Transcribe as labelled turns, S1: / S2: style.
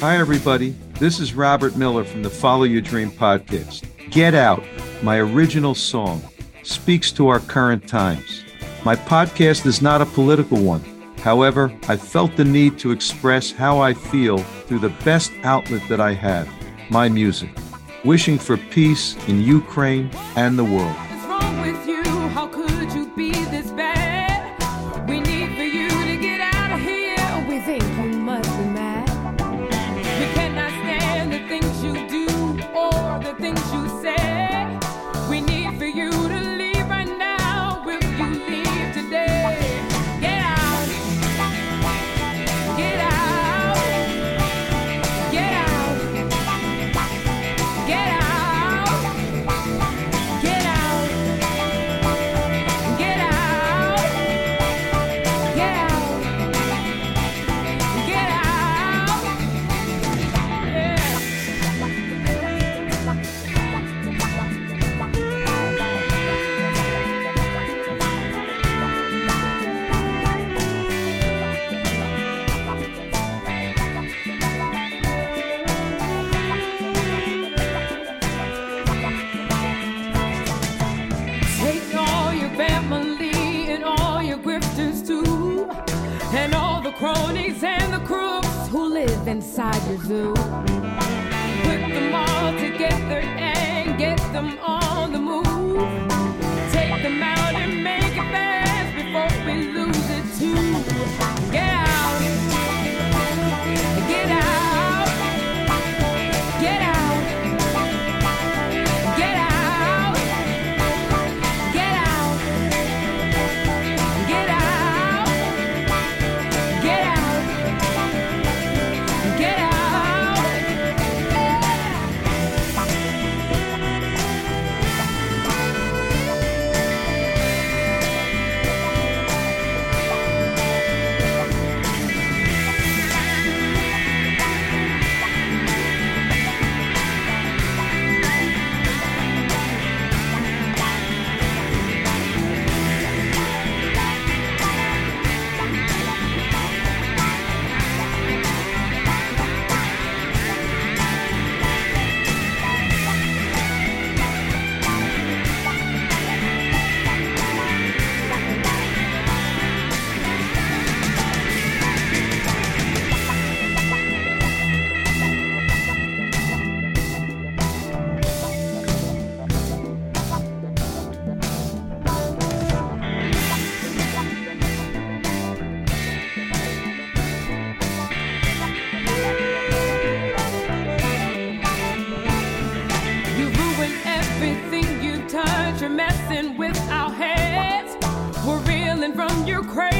S1: Hi, everybody. This is Robert Miller from the Follow Your Dream podcast. Get Out, my original song, speaks to our current times. My podcast is not a political one. However, I felt the need to express how I feel through the best outlet that I have my music. Wishing for peace in Ukraine and the world.
S2: do. You're messing with our heads. We're reeling from your crazy.